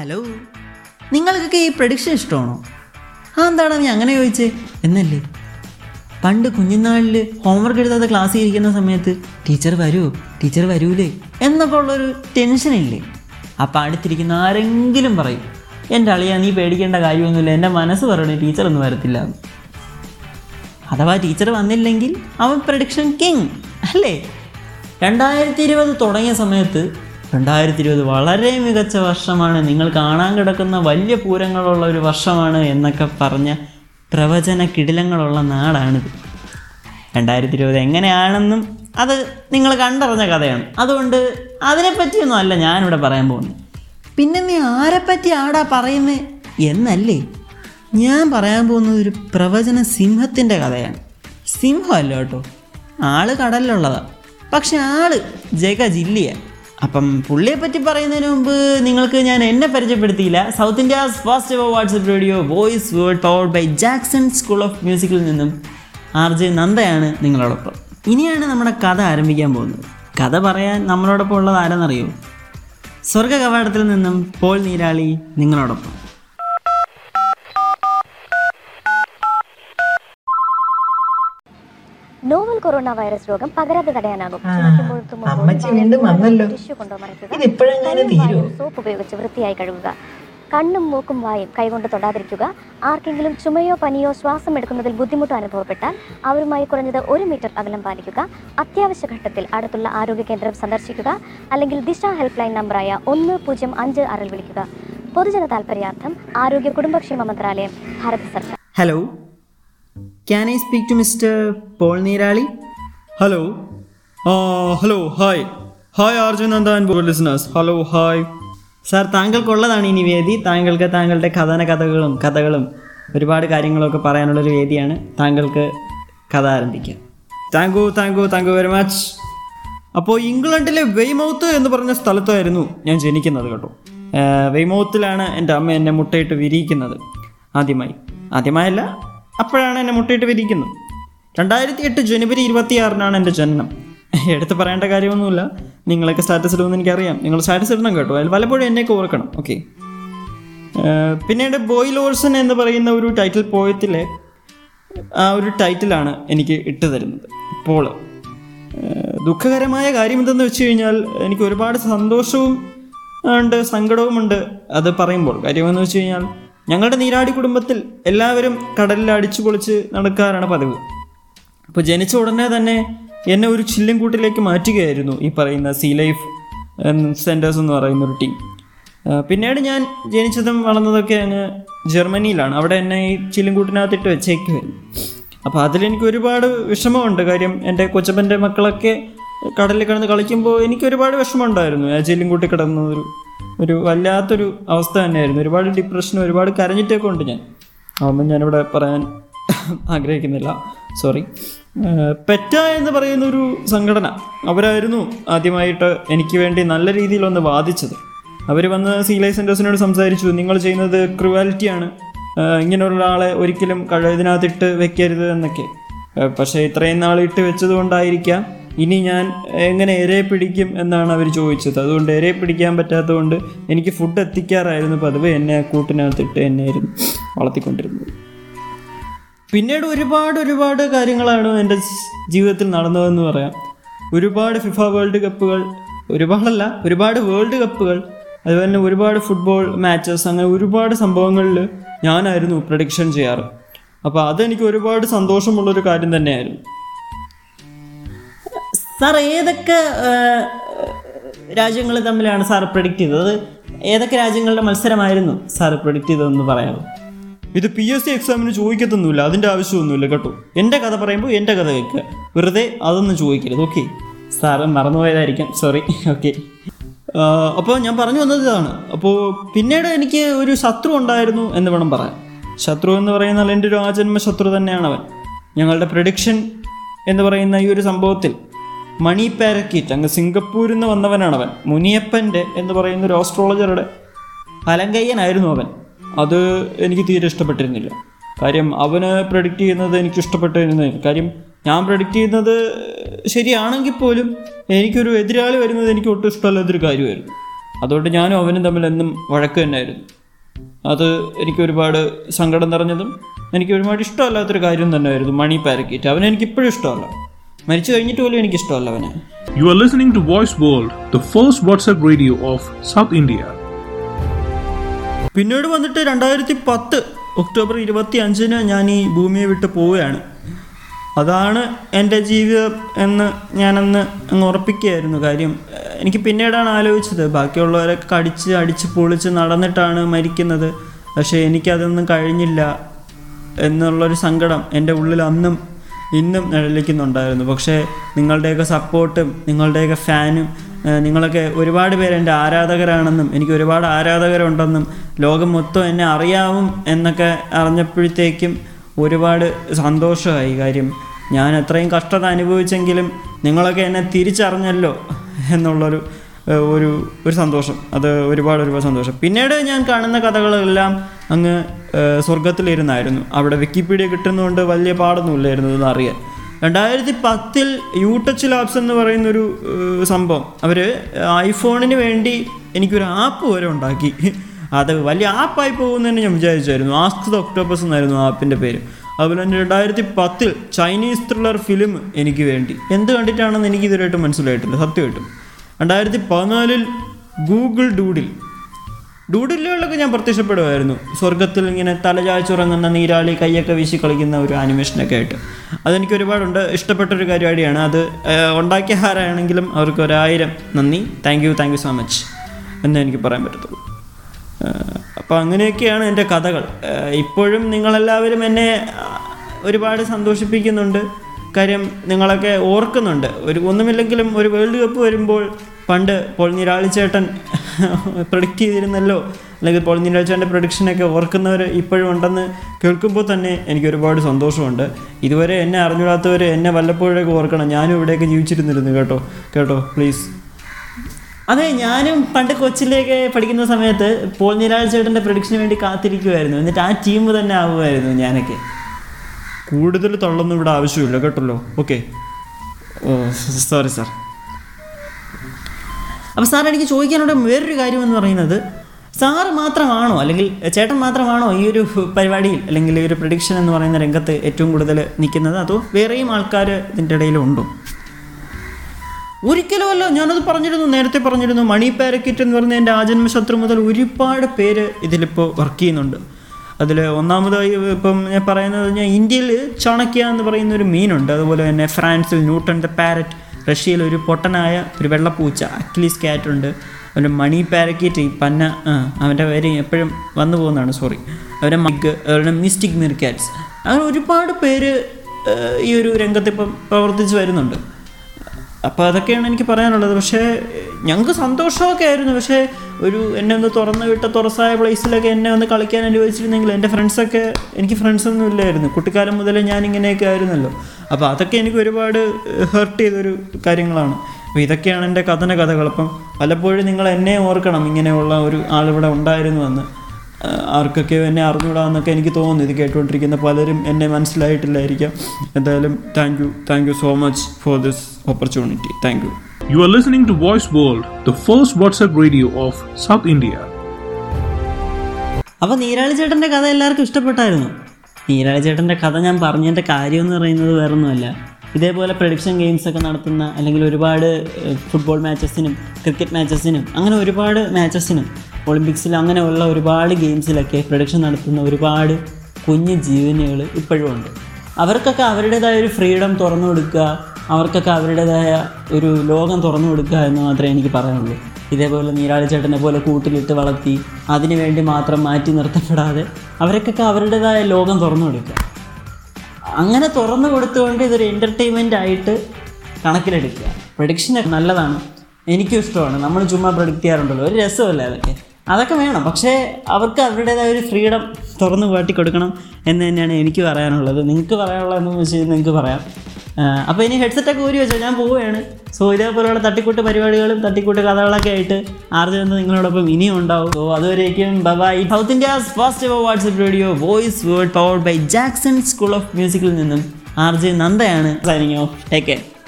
Hello. നിങ്ങൾക്കൊക്കെ ഈ prediction ഇഷ്ടമാണോ? ആ എന്താണ് നീ അങ്ങനെ ചോദിച്ചേ? എന്നല്ലേ? പണ്ട് കുഞ്ഞുനാളിൽ ഹോംവർക്ക് എഴുതാതെ ക്ലാസ്സിൽ ഇരിക്കുന്ന സമയത്ത് ടീച്ചർ വരുമോ ടീച്ചർ വരൂലേ? എന്നൊക്കെ ഉള്ളൊരു ടെൻഷനില്ലേ അപ്പം അടുത്തിരിക്കുന്ന ആരെങ്കിലും പറയും എന്റെ അളിയാ നീ പേടിക്കേണ്ട കാര്യമൊന്നുമില്ല എന്റെ മനസ്സ് പറയണേ ടീച്ചർ ഒന്നും വരത്തില്ല. അഥവാ ടീച്ചർ വന്നില്ലെങ്കിൽ അവൻ പ്രഡിക്ഷൻ കിങ് അല്ലേ? രണ്ടായിരത്തി ഇരുപത് തുടങ്ങിയ സമയത്ത് രണ്ടായിരത്തി ഇരുപത് വളരെ മികച്ച വർഷമാണ്. നിങ്ങൾ കാണാൻ കിടക്കുന്ന വലിയ പൂരങ്ങളുള്ള ഒരു വർഷമാണ് എന്നൊക്കെ പറഞ്ഞ പ്രവചന കിടിലങ്ങളുള്ള നാടാണിത്. രണ്ടായിരത്തി ഇരുപത് എങ്ങനെയാണെന്നും അത് നിങ്ങൾ കണ്ടറിഞ്ഞ കഥയാണ്. അതുകൊണ്ട് അതിനെപ്പറ്റിയൊന്നും അല്ല ഞാനിവിടെ പറയാൻ പോകുന്നത്. പിന്നെ നീ ആരെപ്പറ്റി ആടാ പറയുന്നത് എന്നല്ലേ? ഞാൻ പറയാൻ പോകുന്നത് ഒരു പ്രവചന സിംഹത്തിന്റെ കഥയാണ്. സിംഹമല്ല കേട്ടോ. ആൾ കടലിലുള്ളതാണ് പക്ഷെ ആൾ ജഗ ജില്ലയാണ് അപ്പം പുള്ളിയെ പറ്റി പറയുന്നതിന് മുമ്പ് നിങ്ങൾക്ക് ഞാൻ എന്നെ പരിചയപ്പെടുത്തിയില്ല. South India's first ever WhatsApp radio Voice World powered by Jackson School of മ്യൂസിക്കിൽ നിന്നും ആർ ജെ നന്ദയാണ് നിങ്ങളോടൊപ്പം. ഇനിയാണ് നമ്മുടെ കഥ ആരംഭിക്കാൻ പോകുന്നത്. കഥ പറയാൻ നമ്മളോടൊപ്പം ഉള്ളത് ആരെന്നറിയോ? സ്വർഗ കവാടത്തിൽ നിന്നും പോൾ നീരാളി നിങ്ങളോടൊപ്പം. കൊറോണ വൈറസ് രോഗം പകരാതെ തടയാനാകും. ടിഷ്യൂ കൊണ്ടോ മറയ്ക്കുക സോപ്പ് ഉപയോഗിച്ച് വൃത്തിയായി കഴുകുക. കണ്ണും മൂക്കും വായും കൈകൊണ്ട് തൊടാതിരിക്കുക. ആർക്കെങ്കിലും ചുമയോ പനിയോ ശ്വാസം എടുക്കുന്നതിൽ ബുദ്ധിമുട്ട് അനുഭവപ്പെട്ടാൽ അവരുമായി കുറഞ്ഞത് ഒരു മീറ്റർ അകലം പാലിക്കുക. അത്യാവശ്യ ഘട്ടത്തിൽ അടുത്തുള്ള ആരോഗ്യ കേന്ദ്രം സന്ദർശിക്കുക. അല്ലെങ്കിൽ ദിശ ഹെൽപ്പ് ലൈൻ നമ്പറായ ഒന്ന് പൂജ്യം അഞ്ച് ആറിൽ വിളിക്കുക. പൊതുജന താൽപര്യാർത്ഥം ആരോഗ്യ കുടുംബക്ഷേമ മന്ത്രാലയം ഭാരത സർക്കാർ. Hello. Can I speak to mister Paul Neerali hello hello hi hi Arjun Nanda and listeners hello hi sir താങ്കൾക്കുള്ളതാണ് ഈ നിവേദി താങ്കൾക്ക് താങ്കളുടെ കഥന കഥകളും കഥകളും ഒരുപാട് കാര്യങ്ങളൊക്കെ പറയാനുള്ളൊരു വേദിയാണ്. താങ്കൾക്ക് കഥ ആരംഭിക്കാം. Thank you thank you thank you very much അപ്പോൾ ഇംഗ്ലണ്ടിലെ വെയ്മൗത്ത് എന്ന് പറഞ്ഞ സ്ഥലത്തായിരുന്നു ഞാൻ ജനിക്കുന്നത് കേട്ടോ. വെയ്മൗത്തിലാണ് എന്റെ അമ്മ എന്നെ മുട്ടയിട്ട് വിരിയിക്കുന്നത്. ആദ്യമായി. ആദ്യമായല്ല അപ്പോഴാണ് എന്നെ മുട്ടയിട്ട് വിരിക്കുന്നത് രണ്ടായിരത്തി എട്ട് ജനുവരി ഇരുപത്തിയാറിനാണ് എന്റെ ജനനം. എടുത്ത് പറയേണ്ട കാര്യമൊന്നുമില്ല. നിങ്ങളൊക്കെ സ്റ്റാറ്റസ് ഇടുമെന്ന് എനിക്കറിയാം. നിങ്ങൾ സ്റ്റാറ്റസ് ഇടണം കേട്ടോ. അതിൽ പലപ്പോഴും എന്നെയൊക്കെ ഓർക്കണം. ഓക്കെ പിന്നീട് ബോയ് ലോർസൺ എന്ന് പറയുന്ന ഒരു ടൈറ്റിൽ പോയത്തിലെ ആ ഒരു ടൈറ്റിലാണ് എനിക്ക് ഇട്ട് തരുന്നത്. ഇപ്പോൾ ദുഃഖകരമായ കാര്യം എന്തെന്ന് വെച്ച് കഴിഞ്ഞാൽ എനിക്ക് ഒരുപാട് സന്തോഷവും ഉണ്ട് സങ്കടവുമുണ്ട് അത് പറയുമ്പോൾ. കാര്യമെന്ന് വെച്ച് കഴിഞ്ഞാൽ ഞങ്ങളുടെ നീരാടി കുടുംബത്തിൽ എല്ലാവരും കടലിൽ അടിച്ചു പൊളിച്ച് നടക്കാറാണ് പതിവ്. അപ്പോൾ ജനിച്ച ഉടനെ തന്നെ എന്നെ ഒരു ചില്ലും കൂട്ടിലേക്ക് മാറ്റുകയായിരുന്നു ഈ പറയുന്ന സീ ലൈഫ് സെന്റേഴ്സ് എന്ന് പറയുന്ന ഒരു ടീം പിന്നീട് ഞാൻ ജനിച്ചതും വളർന്നതൊക്കെ അങ്ങ് ജർമ്മനിയിലാണ്. അവിടെ എന്നെ ഈ ചില്ലിൻകൂട്ടിനകത്തിട്ട് വെച്ചേക്കുമായിരുന്നു അപ്പോൾ അതിലെനിക്ക് ഒരുപാട് വിഷമമുണ്ട്. കാര്യം എന്റെ കൊച്ചപ്പന്റെ മക്കളൊക്കെ കടലിൽ കിടന്ന് കളിക്കുമ്പോൾ എനിക്ക് ഒരുപാട് വിഷമമുണ്ടായിരുന്നു. ആ ചില്ലിൻകൂട്ടി കിടന്ന ഒരു വല്ലാത്തൊരു അവസ്ഥ തന്നെയായിരുന്നു. ഒരുപാട് ഡിപ്രഷൻ ഒരുപാട് കരഞ്ഞിട്ടൊക്കെ ഉണ്ട് ഞാൻ. അതൊന്നും ഞാനിവിടെ പറയാൻ ആഗ്രഹിക്കുന്നില്ല. സോറി പെറ്റ എന്ന് പറയുന്ന ഒരു സംഘടന അവരായിരുന്നു ആദ്യമായിട്ട് എനിക്ക് വേണ്ടി നല്ല രീതിയിൽ ഒന്ന് വാദിച്ചത്. അവർ വന്ന് സീ ലൈഫ് സെന്റേഴ്സിനോട് സംസാരിച്ചു നിങ്ങൾ ചെയ്യുന്നത് ക്രുവാലിറ്റിയാണ് ഇങ്ങനെ ആളെ ഒരിക്കലും കഴുതിനകത്തിട്ട് വെക്കരുത് എന്നൊക്കെ. പക്ഷേ ഇത്രയും നാളിട്ട് ഇട്ട് വെച്ചത് കൊണ്ടായിരിക്കാം. ഇനി ഞാൻ എങ്ങനെ എരെ പിടിക്കും എന്നാണ് അവർ ചോദിച്ചത്. അതുകൊണ്ട് എരെ പിടിക്കാൻ പറ്റാത്തതുകൊണ്ട് എനിക്ക് ഫുഡ് എത്തിക്കാറായിരുന്നു. പതിവ് എന്നെ കൂട്ടിനകത്തിട്ട് എന്നെ ആയിരുന്നു വളർത്തിക്കൊണ്ടിരുന്നത്. പിന്നീട് ഒരുപാട് ഒരുപാട് കാര്യങ്ങളാണ് എന്റെ ജീവിതത്തിൽ നടന്നതെന്ന് പറയാം. ഒരുപാട് ഫിഫ വേൾഡ് കപ്പുകൾ ഒരുപാടല്ല ഒരുപാട് വേൾഡ് കപ്പുകൾ അതുപോലെ തന്നെ ഒരുപാട് ഫുട്ബോൾ മാച്ചസ് അങ്ങനെ ഒരുപാട് സംഭവങ്ങളിൽ ഞാനായിരുന്നു പ്രഡിക്ഷൻ ചെയ്യാറ്. അപ്പോൾ അതെനിക്ക് ഒരുപാട് സന്തോഷമുള്ളൊരു കാര്യം തന്നെയായിരുന്നു. സാർ ഏതൊക്കെ രാജ്യങ്ങൾ തമ്മിലാണ് സാർ പ്രൊഡിക്റ്റ് ചെയ്തത്? ഏതൊക്കെ രാജ്യങ്ങളുടെ മത്സരമായിരുന്നു സാർ പ്രൊഡിക്റ്റ് ചെയ്തതെന്ന് പറയാമോ? ഇത് പി എസ് സി എക്സാമിന് ചോദിക്കത്തൊന്നുമില്ല. അതിന്റെ ആവശ്യമൊന്നുമില്ല കേട്ടോ. എന്റെ കഥ പറയുമ്പോൾ എന്റെ കഥ കേൾക്കുക. വെറുതെ അതൊന്നും ചോദിക്കരുത്. ഓക്കെ സാറ് മറന്നുപോയതായിരിക്കും. സോറി ഓക്കെ അപ്പോൾ ഞാൻ പറഞ്ഞു വന്നത് ഇതാണ്. അപ്പോൾ പിന്നീട് എനിക്ക് ഒരു ശത്രു ഉണ്ടായിരുന്നു എന്ന് വേണം പറയാൻ. ശത്രു എന്ന് പറയുന്നാൽ എന്റെ ഒരു ആജന്മ ശത്രു തന്നെയാണ് അവൻ. ഞങ്ങളുടെ പ്രഡിക്ഷൻ എന്ന് പറയുന്ന ഈ ഒരു സംഭവത്തിൽ മണി പാരക്കീറ്റ് അങ്ങ് സിംഗപ്പൂരിൽ നിന്ന് വന്നവനാണ് അവൻ. മുനിയപ്പന്റെ എന്ന് പറയുന്ന ഒരു ഓസ്ട്രോളജറുടെ അലങ്കയ്യനായിരുന്നു അവൻ. അത് എനിക്ക് തീരെ ഇഷ്ടപ്പെട്ടിരുന്നില്ല. കാര്യം അവന് പ്രഡിക്റ്റ് ചെയ്യുന്നത് എനിക്ക് ഇഷ്ടപ്പെട്ടിരുന്നില്ല. കാര്യം ഞാൻ പ്രഡിക്റ്റ് ചെയ്യുന്നത് ശരിയാണെങ്കിൽ പോലും എനിക്കൊരു എതിരാളി വരുന്നത് എനിക്ക് ഒട്ടും ഇഷ്ടമല്ലാത്തൊരു കാര്യമായിരുന്നു. അതുകൊണ്ട് ഞാനും അവനും തമ്മിൽ എന്നും വഴക്ക് തന്നെയായിരുന്നു. അത് എനിക്ക് ഒരുപാട് സങ്കടം നിറഞ്ഞതും എനിക്ക് ഒരുപാട് ഇഷ്ടമല്ലാത്തൊരു കാര്യം തന്നെയായിരുന്നു മണി പാരക്കീറ്റ് അവനെ എനിക്ക് ഇപ്പോഴും ഇഷ്ടമല്ല. മരിച്ചു കഴിഞ്ഞിട്ട് പോലും എനിക്ക് ഇഷ്ടമല്ല അവനെ. You are listening to Voice World the first WhatsApp radio of South India പിന്നീട് വന്നിട്ട് രണ്ടായിരത്തി പത്ത് ഒക്ടോബർ ഇരുപത്തി അഞ്ചിന് ഞാൻ ഈ ഭൂമിയെ വിട്ട് പോവുകയാണ്. അതാണ് എന്റെ ജീവിതം എന്ന് ഞാനന്ന് അങ്ങ് ഉറപ്പിക്കുകയായിരുന്നു കാര്യം. എനിക്ക് പിന്നീടാണ് ആലോചിച്ചത് ബാക്കിയുള്ളവരൊക്കെ കടിച്ച് അടിച്ച് പൊളിച്ച് നടന്നിട്ടാണ് മരിക്കുന്നത്. പക്ഷേ എനിക്കതൊന്നും കഴിഞ്ഞില്ല എന്നുള്ളൊരു സങ്കടം എന്റെ ഉള്ളിൽ അന്നും ഇന്നും നിഴലിക്കുന്നുണ്ടായിരുന്നു. പക്ഷേ നിങ്ങളുടെയൊക്കെ സപ്പോർട്ടും നിങ്ങളുടെയൊക്കെ ഫാനും നിങ്ങളൊക്കെ ഒരുപാട് പേര് എന്റെ ആരാധകരാണെന്നും എനിക്ക് ഒരുപാട് ആരാധകരുണ്ടെന്നും ലോകം മൊത്തം എന്നെ അറിയാവും എന്നൊക്കെ അറിഞ്ഞപ്പോഴത്തേക്കും ഒരുപാട് സന്തോഷമായി. കാര്യം ഞാൻ അത്രയും കഷ്ടത അനുഭവിച്ചെങ്കിലും നിങ്ങളൊക്കെ എന്നെ തിരിച്ചറിഞ്ഞല്ലോ എന്നുള്ളൊരു ഒരു ഒരു സന്തോഷം. അത് ഒരുപാട് ഒരുപാട് സന്തോഷം. പിന്നീട് ഞാൻ കാണുന്ന കഥകളെല്ലാം അങ്ങ് സ്വർഗത്തിലിരുന്നായിരുന്നു അവിടെ വിക്കിപീഡിയ കിട്ടുന്നതുകൊണ്ട് വലിയ പാടൊന്നുമില്ലായിരുന്നു എന്ന് അറിയാൻ രണ്ടായിരത്തി പത്തിൽ യു ടച്ച് ലാബ്സ് എന്ന് പറയുന്നൊരു സംഭവം. അവർ ഐഫോണിന് വേണ്ടി എനിക്കൊരു ആപ്പ് വരെ ഉണ്ടാക്കി. അത് വലിയ ആപ്പായി പോകുന്നതെന്ന് ഞാൻ വിചാരിച്ചായിരുന്നു. ആസ്ക് ദ ഒക്ടോബസ് എന്നായിരുന്നു ആപ്പിന്റെ പേര്. അതുപോലെ തന്നെ രണ്ടായിരത്തി പത്തിൽ ചൈനീസ് ത്രില്ലർ ഫിലിം എനിക്ക് വേണ്ടി. എന്ത് കണ്ടിട്ടാണെന്ന് എനിക്ക് ഇതുവരെയായിട്ട് മനസ്സിലായിട്ടില്ല സത്യമായിട്ടും. രണ്ടായിരത്തി പതിനാലിൽ ഗൂഗിൾ ഡൂഡിൽ ഡൂഡിലുകളിലൊക്കെ ഞാൻ പ്രത്യക്ഷപ്പെടുമായിരുന്നു. സ്വർഗത്തിൽ ഇങ്ങനെ തലചായ്ച്ചുറങ്ങുന്ന നീരാളി കൈയൊക്കെ വീശി കളിക്കുന്ന ഒരു ആനിമേഷനൊക്കെ ആയിട്ട്. അതെനിക്ക് ഒരുപാടുണ്ട്. ഇഷ്ടപ്പെട്ടൊരു പരിപാടിയാണ് അത്. ഉണ്ടാക്കിയ ആരാണെങ്കിലും അവർക്ക് ഒരായിരം നന്ദി. Thank you thank you so much എന്നേ എനിക്ക് പറയാൻ പറ്റത്തുള്ളൂ. അപ്പോൾ അങ്ങനെയൊക്കെയാണ് എന്റെ കഥകൾ. ഇപ്പോഴും നിങ്ങളെല്ലാവരും എന്നെ ഒരുപാട് സന്തോഷിപ്പിക്കുന്നുണ്ട്. കാര്യം നിങ്ങളൊക്കെ ഓർക്കുന്നുണ്ട്. ഒരു ഒന്നുമില്ലെങ്കിലും ഒരു വേൾഡ് കപ്പ് വരുമ്പോൾ പണ്ട് പോൾ ചേട്ടൻ പ്രൊഡിക്റ്റ് ചെയ്തിരുന്നല്ലോ. അല്ലെങ്കിൽ പോൾ ചേട്ടന്റെ പ്രൊഡിക്ഷനൊക്കെ ഓർക്കുന്നവർ ഇപ്പോഴും ഉണ്ടെന്ന് കേൾക്കുമ്പോൾ തന്നെ എനിക്ക് ഒരുപാട് സന്തോഷമുണ്ട്. ഇതുവരെ എന്നെ അറിഞ്ഞൂടാത്തവർ എന്നെ വല്ലപ്പോഴൊക്കെ ഓർക്കണം. ഞാനും ഇവിടെയൊക്കെ ജീവിച്ചിരുന്നിരുന്നു കേട്ടോ. കേട്ടോ പ്ലീസ് അതെ ഞാനും പണ്ട് കൊച്ചിലേക്ക് പഠിക്കുന്ന സമയത്ത് പോൾ ചേട്ടന്റെ പ്രൊഡിക്ഷന് വേണ്ടി കാത്തിരിക്കുമായിരുന്നു എന്നിട്ട് ആ ടീം തന്നെ ആവുമായിരുന്നു ഞാനൊക്കെ. കൂടുതൽ തള്ളൊന്നും ഇവിടെ ആവശ്യമില്ല കേട്ടല്ലോ. ഓക്കെ ഓ സോറി സാർ അപ്പോൾ സാർ എനിക്ക് ചോദിക്കാനുള്ള വേറൊരു കാര്യം എന്ന് പറയുന്നത് സാറ് മാത്രമാണോ അല്ലെങ്കിൽ ചേട്ടൻ മാത്രമാണോ ഈ ഒരു പരിപാടിയിൽ അല്ലെങ്കിൽ ഈ ഒരു പ്രഡിക്ഷൻ എന്ന് പറയുന്ന രംഗത്ത് ഏറ്റവും കൂടുതൽ നിൽക്കുന്നത്? അതോ വേറെയും ആൾക്കാർ ഇതിന്റെ ഇടയിലുണ്ടോ ഒരിക്കലുമല്ല ഞാനത് പറഞ്ഞിരുന്നു നേരത്തെ പറഞ്ഞിരുന്നു. മണി പാരക്കറ്റ് എന്ന് പറയുന്ന എന്റെ ആജന്മ ശത്രു മുതൽ ഒരുപാട് പേര് ഇതിലിപ്പോൾ വർക്ക് ചെയ്യുന്നുണ്ട്. അതിൽ ഒന്നാമതായി ഇപ്പം ഞാൻ പറയുന്നത് ഞാൻ ഇന്ത്യയിൽ ചാണക്യ എന്ന് പറയുന്ന ഒരു മീനുണ്ട്. അതുപോലെ തന്നെ ഫ്രാൻസിൽ ന്യൂട്ടൺ ദ പാരറ്റ്. റഷ്യയിൽ ഒരു പൊട്ടനായ ഒരു വെള്ളപ്പൂച്ച അക്ലീസ് കാറ്റ് ഉണ്ട്. അവന്റെ മണി പാരക്കറ്റ് പന്ന അവന്റെ പേര് എപ്പോഴും വന്നു പോകുന്നതാണ് സോറി അവന്റെ മഗ് അവരുടെ മിസ്റ്റിക് മിർക്കാറ്റ്സ് അങ്ങനെ ഒരുപാട് പേര് ഈ ഒരു രംഗത്ത് ഇപ്പം പ്രവർത്തിച്ച് വരുന്നുണ്ട്. അപ്പോൾ അതൊക്കെയാണ് എനിക്ക് പറയാനുള്ളത്. പക്ഷേ ഞങ്ങൾക്ക് സന്തോഷമൊക്കെ ആയിരുന്നു. പക്ഷേ ഒരു എന്നെ ഒന്ന് തുറന്നു വിട്ട തുറസായ പ്ലേസിലൊക്കെ എന്നെ ഒന്ന് കളിക്കാൻ അനുവദിച്ചിരുന്നെങ്കിൽ എന്റെ ഫ്രണ്ട്സൊക്കെ എനിക്ക് ഫ്രണ്ട്സൊന്നും ഇല്ലായിരുന്നു. കുട്ടിക്കാലം മുതലേ ഞാൻ ഇങ്ങനെയൊക്കെ ആയിരുന്നല്ലോ. അപ്പോൾ അതൊക്കെ എനിക്ക് ഒരുപാട് ഹെർട്ട് ചെയ്തൊരു കാര്യങ്ങളാണ്. അപ്പോൾ ഇതൊക്കെയാണ് എന്റെ കഥന കഥകൾ. അപ്പം പലപ്പോഴും നിങ്ങൾ എന്നെ ഓർക്കണം ഇങ്ങനെയുള്ള ഒരു ആളിവിടെ ഉണ്ടായിരുന്നു എന്ന് ആർക്കൊക്കെ ആർക്കൊക്കെയോ എന്നെ അറിഞ്ഞൂടാന്നൊക്കെ എനിക്ക് തോന്നുന്നു. ഇത് കേട്ടുകൊണ്ടിരിക്കുന്ന പലരും എന്നെ മനസ്സിലായിട്ടില്ലായിരിക്കാം. എന്തായാലും thank you thank you so much for this opportunity thank you you are listening to Voice World the first WhatsApp radio of South India അപ്പോൾ നീരാളി ചേട്ടന്റെ കഥ എല്ലാവർക്കും ഇഷ്ടപ്പെട്ടായിരുന്നു. നീരാളി കഥ ഞാൻ പറഞ്ഞതിന്റെ കാര്യം എന്ന് പറയുന്നത് വേറൊന്നുമല്ല. ഇതേപോലെ പ്രഡിക്ഷൻ ഗെയിംസ് ഒക്കെ നടത്തുന്ന അല്ലെങ്കിൽ ഒരുപാട് ഫുട്ബോൾ മാച്ചസിനും ക്രിക്കറ്റ് മാച്ചസിനും അങ്ങനെ ഒരുപാട് മാച്ചസിനും ഒളിമ്പിക്സിൽ അങ്ങനെയുള്ള ഒരുപാട് ഗെയിംസിലൊക്കെ പ്രഡിക്ഷൻ നടത്തുന്ന ഒരുപാട് കുഞ്ഞു ജീവനുകൾ ഇപ്പോഴും ഉണ്ട്. അവർക്കൊക്കെ അവരുടേതായ ഒരു ഫ്രീഡം തുറന്നു കൊടുക്കുക അവർക്കൊക്കെ അവരുടേതായ ഒരു ലോകം തുറന്നു കൊടുക്കുക എന്ന് മാത്രമേ എനിക്ക് പറയാനുള്ളൂ. ഇതേപോലെ നീരാളി ചേട്ടനെ പോലെ കൂട്ടിലിട്ട് വളർത്തി അതിനു വേണ്ടി മാത്രം മാറ്റി നിർത്തപ്പെടാതെ അവർക്കൊക്കെ അവരുടേതായ ലോകം തുറന്നു കൊടുക്കുക. അങ്ങനെ തുറന്നു കൊടുത്തുകൊണ്ട് ഇതൊരു എന്റർടൈൻമെന്റ് ആയിട്ട് കണക്കിലെടുക്കുക. പ്രൊഡിക്ഷൻ നല്ലതാണ്. എനിക്കും ഇഷ്ടമാണ്. നമ്മൾ ചുമ്മാ പ്രൊഡിക്റ്റ് ചെയ്യാറുണ്ടല്ലോ. ഒരു രസമല്ലേ അതൊക്കെ? അതൊക്കെ വേണം. പക്ഷേ അവർക്ക് അവരുടേതായ ഒരു ഫ്രീഡം തുറന്നു കാട്ടി കൊടുക്കണം എന്ന് തന്നെയാണ് എനിക്ക് പറയാനുള്ളത്. നിങ്ങൾക്ക് വെച്ച് കഴിഞ്ഞാൽ നിങ്ങൾക്ക് പറയാം. അപ്പോൾ ഇനി ഹെഡ്സെറ്റൊക്കെ ഊരി വെച്ചോ ഞാൻ പോവുകയാണ്. സോ ഇതേപോലെയുള്ള തട്ടിക്കൂട്ട് പരിപാടികളും തട്ടിക്കൂട്ട് കഥകളൊക്കെ ആയിട്ട് ആർജ് എന്ന് നിങ്ങളോടൊപ്പം ഇനിയും ഉണ്ടാവും. സോ അതുവരേക്കും bye South India's first ever WhatsApp radio voice word powered by Jackson school of മ്യൂസിക്കിൽ നിന്നും ആർ നന്ദയാണ് സൈനിങ് ഓഫ് ടേക്ക് കെയർ